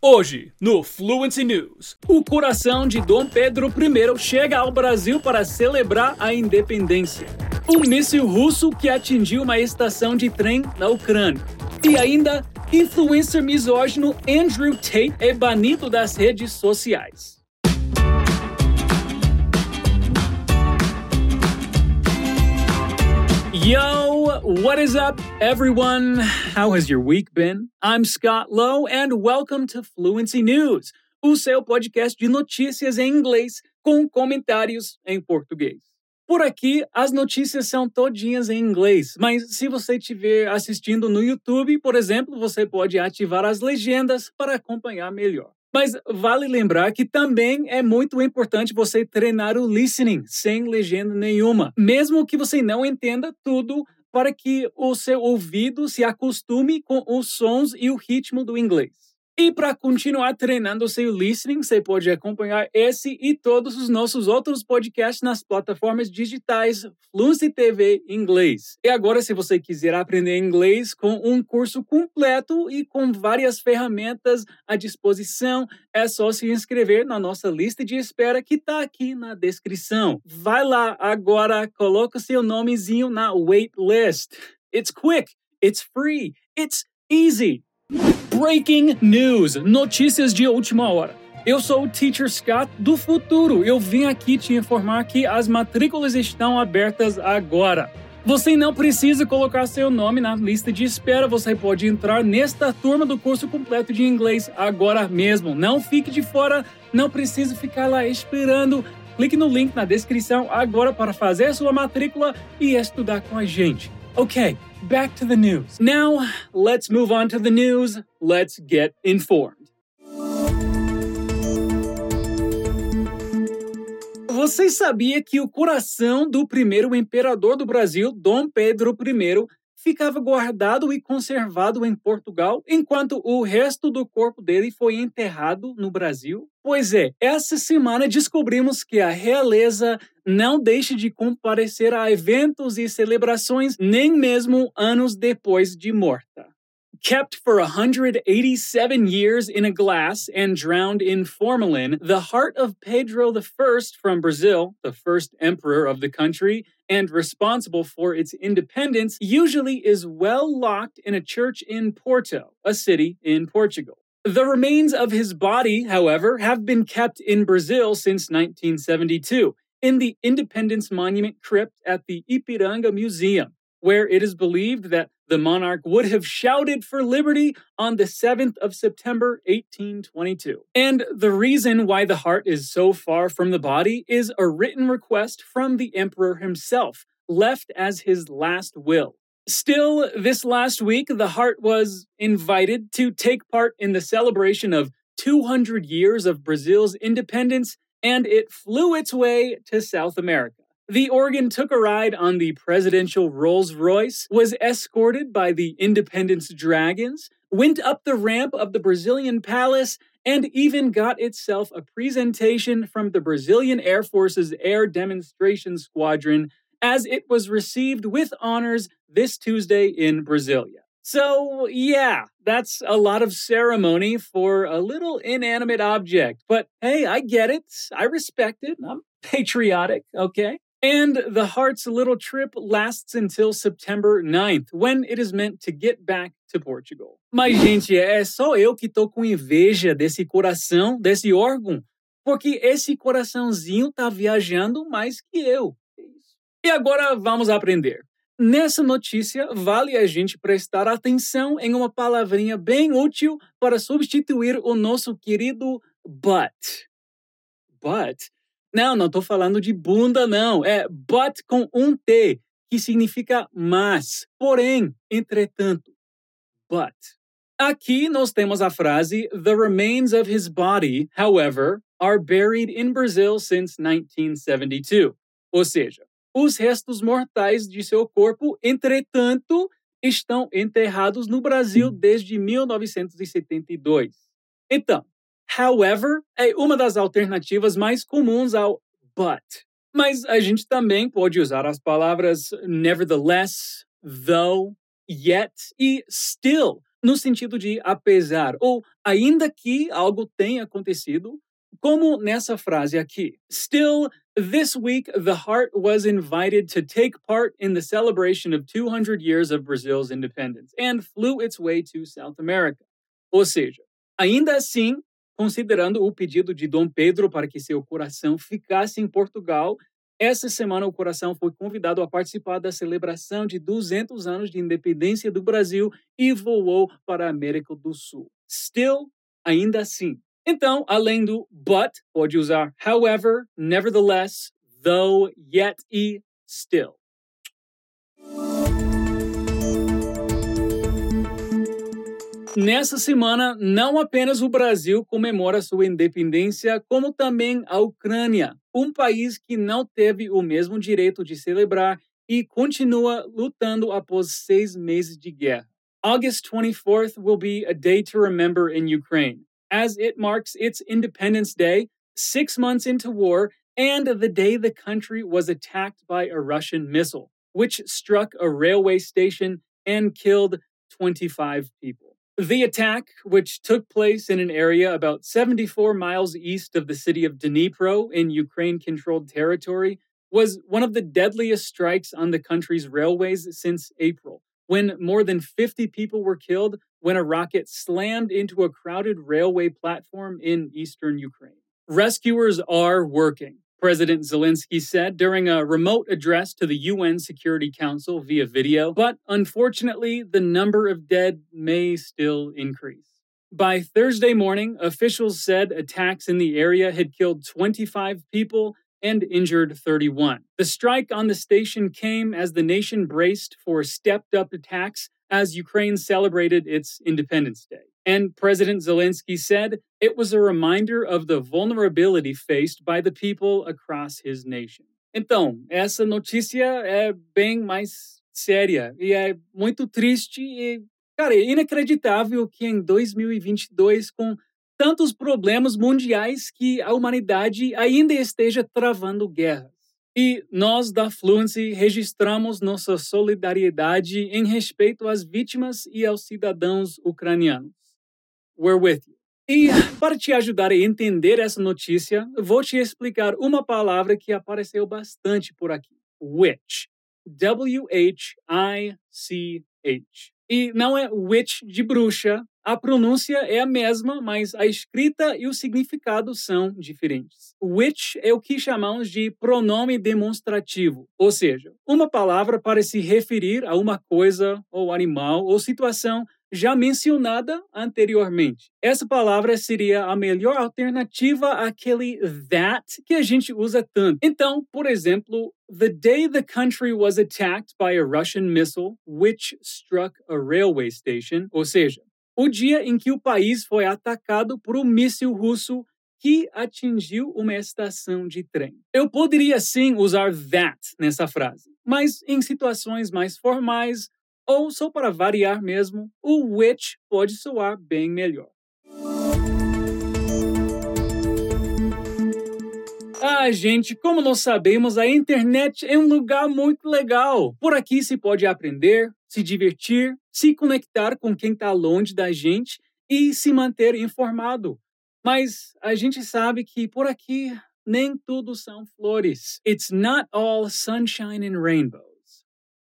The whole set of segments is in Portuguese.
Hoje, no Fluency News, o coração de Dom Pedro I chega ao Brasil para celebrar a independência. Um míssil russo que atingiu uma estação de trem na Ucrânia. E ainda, influencer misógino Andrew Tate é banido das redes sociais. Yo, what is up, everyone? How has your week been? I'm Scott Lowe, and welcome to Fluency News, o seu podcast de notícias em inglês com comentários em português. Por aqui, as notícias são todinhas em inglês, mas se você estiver assistindo no YouTube, por exemplo, você pode ativar as legendas para acompanhar melhor. Mas vale lembrar que também é muito importante você treinar o listening sem legenda nenhuma, mesmo que você não entenda tudo, para que o seu ouvido se acostume com os sons e o ritmo do inglês. E para continuar treinando seu listening, você pode acompanhar esse e todos os nossos outros podcasts nas plataformas digitais Fluency TV Inglês. E agora, se você quiser aprender inglês com um curso completo e com várias ferramentas à disposição, é só se inscrever na nossa lista de espera que está aqui na descrição. Vai lá agora, coloca seu nomezinho na waitlist. It's quick, it's free, it's easy. Breaking news! Notícias de última hora. Eu sou o Teacher Scott do futuro. Eu vim aqui te informar que as matrículas estão abertas agora. Você não precisa colocar seu nome na lista de espera, você pode entrar nesta turma do curso completo de inglês agora mesmo. Não fique de fora, não precisa ficar lá esperando. Clique no link na descrição agora para fazer sua matrícula e estudar com a gente. Ok, back to the news. Now, let's move on to the news. Let's get informed. Você sabia que o coração do primeiro imperador do Brasil, Dom Pedro I, ficava guardado e conservado em Portugal, enquanto o resto do corpo dele foi enterrado no Brasil? Pois é, essa semana descobrimos que a realeza não deixa de comparecer a eventos e celebrações nem mesmo anos depois de morta. Kept for 187 years in a glass and drowned in formalin, the heart of Pedro I from Brazil, the first emperor of the country, and responsible for its independence, usually is well locked in a church in Porto, a city in Portugal. The remains of his body, however, have been kept in Brazil since 1972, in the Independence Monument crypt at the Ipiranga Museum, where it is believed that the monarch would have shouted for liberty on the 7th of September 1822. And the reason why the heart is so far from the body is a written request from the emperor himself, left as his last will. Still, this last week, the heart was invited to take part in the celebration of 200 years of Brazil's independence, and it flew its way to South America. The organ took a ride on the presidential Rolls Royce, was escorted by the Independence Dragons, went up the ramp of the Brazilian Palace, and even got itself a presentation from the Brazilian Air Force's Air Demonstration Squadron as it was received with honors this Tuesday in Brasilia. So, yeah, that's a lot of ceremony for a little inanimate object. But hey, I get it. I respect it. I'm patriotic, okay? And the Heart's little trip lasts until September 9th, when it is meant to get back to Portugal. Mas, gente, é só eu que tô com inveja desse coração, desse órgão, porque esse coraçãozinho tá viajando mais que eu. E agora vamos aprender. Nessa notícia, vale a gente prestar atenção em uma palavrinha bem útil para substituir o nosso querido but. But não, não estou falando de bunda, não. É but com um T, que significa mas, porém, entretanto. But. Aqui nós temos a frase The remains of his body, however, are buried in Brazil since 1972. Ou seja, os restos mortais de seu corpo, entretanto, estão enterrados no Brasil desde 1972. Então, However é uma das alternativas mais comuns ao but. Mas a gente também pode usar as palavras nevertheless, though, yet e still no sentido de apesar ou ainda que algo tenha acontecido, como nessa frase aqui. Still, this week the heart was invited to take part in the celebration of 200 years of Brazil's independence and flew its way to South America. Ou seja, ainda assim, considerando o pedido de Dom Pedro para que seu coração ficasse em Portugal, essa semana o coração foi convidado a participar da celebração de 200 anos de independência do Brasil e voou para a América do Sul. Still, ainda assim. Então, além do but, pode usar however, nevertheless, though, yet e still. Nessa semana, não apenas o Brasil comemora sua independência, como também a Ucrânia, um país que não teve o mesmo direito de celebrar e continua lutando após seis meses de guerra. August 24th will be a day to remember in Ukraine, as it marks its Independence Day, six months into war, and the day the country was attacked by a Russian missile, which struck a railway station and killed 25 people. The attack, which took place in an area about 74 miles east of the city of Dnipro in Ukraine controlled territory, was one of the deadliest strikes on the country's railways since April, when more than 50 people were killed when a rocket slammed into a crowded railway platform in eastern Ukraine. Rescuers are working. President Zelensky said during a remote address to the UN Security Council via video, but unfortunately, the number of dead may still increase. By Thursday morning, officials said attacks in the area had killed 25 people and injured 31. The strike on the station came as the nation braced for stepped up attacks as Ukraine celebrated its Independence Day. And President Zelensky said it was a reminder of the vulnerability faced by the people across his nation. Então, essa notícia é bem mais séria e é muito triste e, cara, é inacreditável que em 2022, com tantos problemas mundiais, que a humanidade ainda esteja travando guerras. E nós da Fluency registramos nossa solidariedade em respeito às vítimas e aos cidadãos ucranianos. We're with you. E para te ajudar a entender essa notícia, vou te explicar uma palavra que apareceu bastante por aqui: witch. W-H-I-C-H. E não é witch de bruxa, a pronúncia é a mesma, mas a escrita e o significado são diferentes. Which é o que chamamos de pronome demonstrativo, ou seja, uma palavra para se referir a uma coisa ou animal ou situação já mencionada anteriormente. Essa palavra seria a melhor alternativa àquele that que a gente usa tanto. Então, por exemplo, the day the country was attacked by a Russian missile which struck a railway station, ou seja, o dia em que o país foi atacado por um míssil russo que atingiu uma estação de trem. Eu poderia sim usar that nessa frase, mas em situações mais formais ou só para variar mesmo, o which pode soar bem melhor. Ah, gente, como nós sabemos, a internet é um lugar muito legal. Por aqui se pode aprender, se divertir, se conectar com quem está longe da gente e se manter informado. Mas a gente sabe que por aqui nem tudo são flores. It's not all sunshine and rainbows.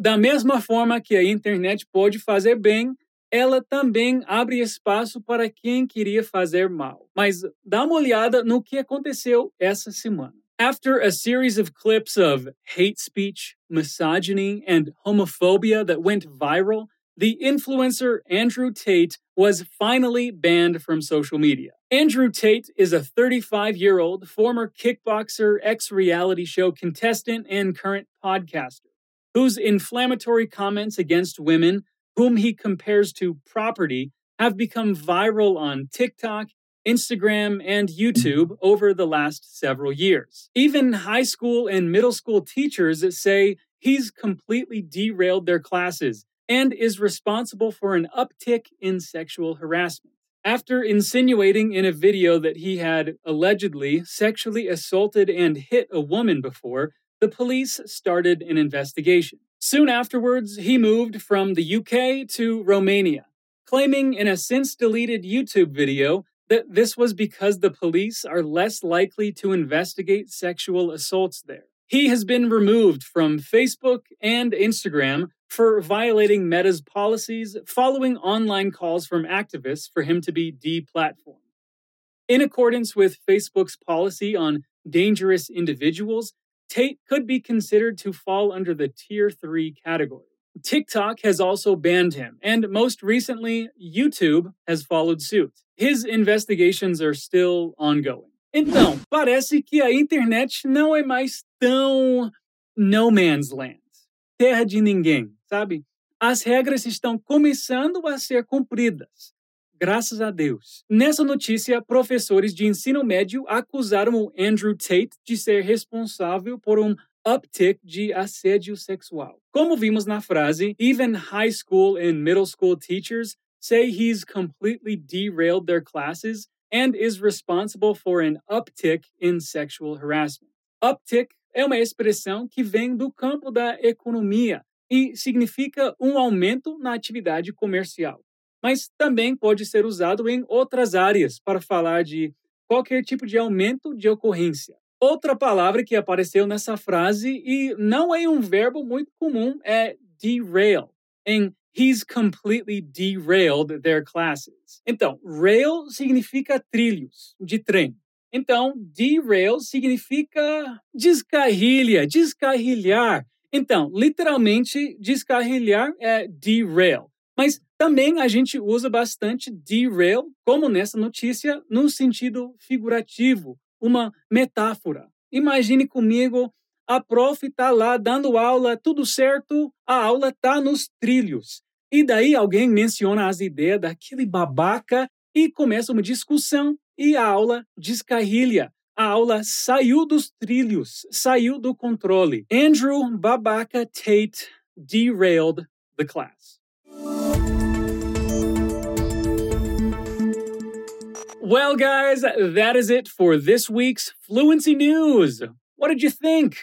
Da mesma forma que a internet pode fazer bem, ela também abre espaço para quem queria fazer mal. Mas dá uma olhada no que aconteceu essa semana. After a series of clips of hate speech, misogyny, and homophobia that went viral, the influencer Andrew Tate was finally banned from social media. Andrew Tate is a 35 year old former kickboxer, ex reality show contestant, and current podcaster whose inflammatory comments against women, whom he compares to property, have become viral on TikTok, Instagram, and YouTube over the last several years. Even high school and middle school teachers say he's completely derailed their classes and is responsible for an uptick in sexual harassment. After insinuating in a video that he had allegedly sexually assaulted and hit a woman before, the police started an investigation. Soon afterwards, he moved from the UK to Romania, claiming in a since deleted YouTube video that this was because the police are less likely to investigate sexual assaults there. He has been removed from Facebook and Instagram for violating Meta's policies following online calls from activists for him to be deplatformed. In accordance with Facebook's policy on dangerous individuals, Tate could be considered to fall under the Tier 3 category. TikTok has also banned him, and most recently, YouTube has followed suit. His investigations are still ongoing. Então, parece que a internet não é mais tão no man's land terra de ninguém, sabe? As regras estão começando a ser cumpridas. Graças a Deus. Nessa notícia, professores de ensino médio acusaram o Andrew Tate de ser responsável por um uptick de assédio sexual. Como vimos na frase, even high school and middle school teachers say he's completely derailed their classes and is responsible for an uptick in sexual harassment. Uptick é uma expressão que vem do campo da economia e significa um aumento na atividade comercial mas também pode ser usado em outras áreas para falar de qualquer tipo de aumento de ocorrência. Outra palavra que apareceu nessa frase e não é um verbo muito comum é derail. Em He's completely derailed their classes. Então, rail significa trilhos de trem. Então, derail significa descarrilha, descarrilhar. Então, literalmente, descarrilhar é derail. Mas também a gente usa bastante derail, como nessa notícia, no sentido figurativo, uma metáfora. Imagine comigo, a prof está lá dando aula, tudo certo, a aula está nos trilhos. E daí alguém menciona as ideias daquele babaca e começa uma discussão e a aula descarrilha. A aula saiu dos trilhos, saiu do controle. Andrew Babaca Tate derailed the class. Well, guys, that is it for this week's Fluency News. What did you think?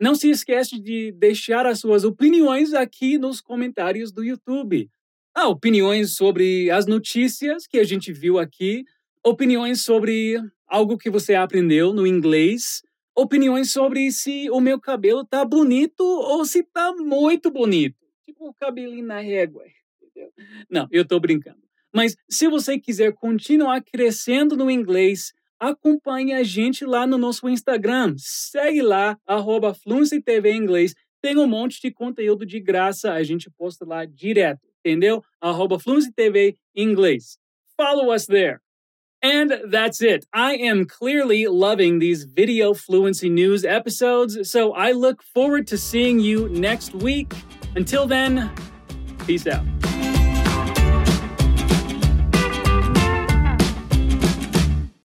Não se esquece de deixar as suas opiniões aqui nos comentários do YouTube. Ah, opiniões sobre as notícias que a gente viu aqui, opiniões sobre algo que você aprendeu no inglês, opiniões sobre se o meu cabelo tá bonito ou se tá muito bonito. Tipo o cabelinho na régua. Não, eu tô brincando. Mas se você quiser continuar crescendo no inglês, acompanhe a gente lá no nosso Instagram. Segue lá, arroba TV Inglês. Tem um monte de conteúdo de graça, a gente posta lá direto, entendeu? Arroba TV Inglês. Follow us there. And that's it. I am clearly loving these video fluency news episodes, so I look forward to seeing you next week. Until then, peace out.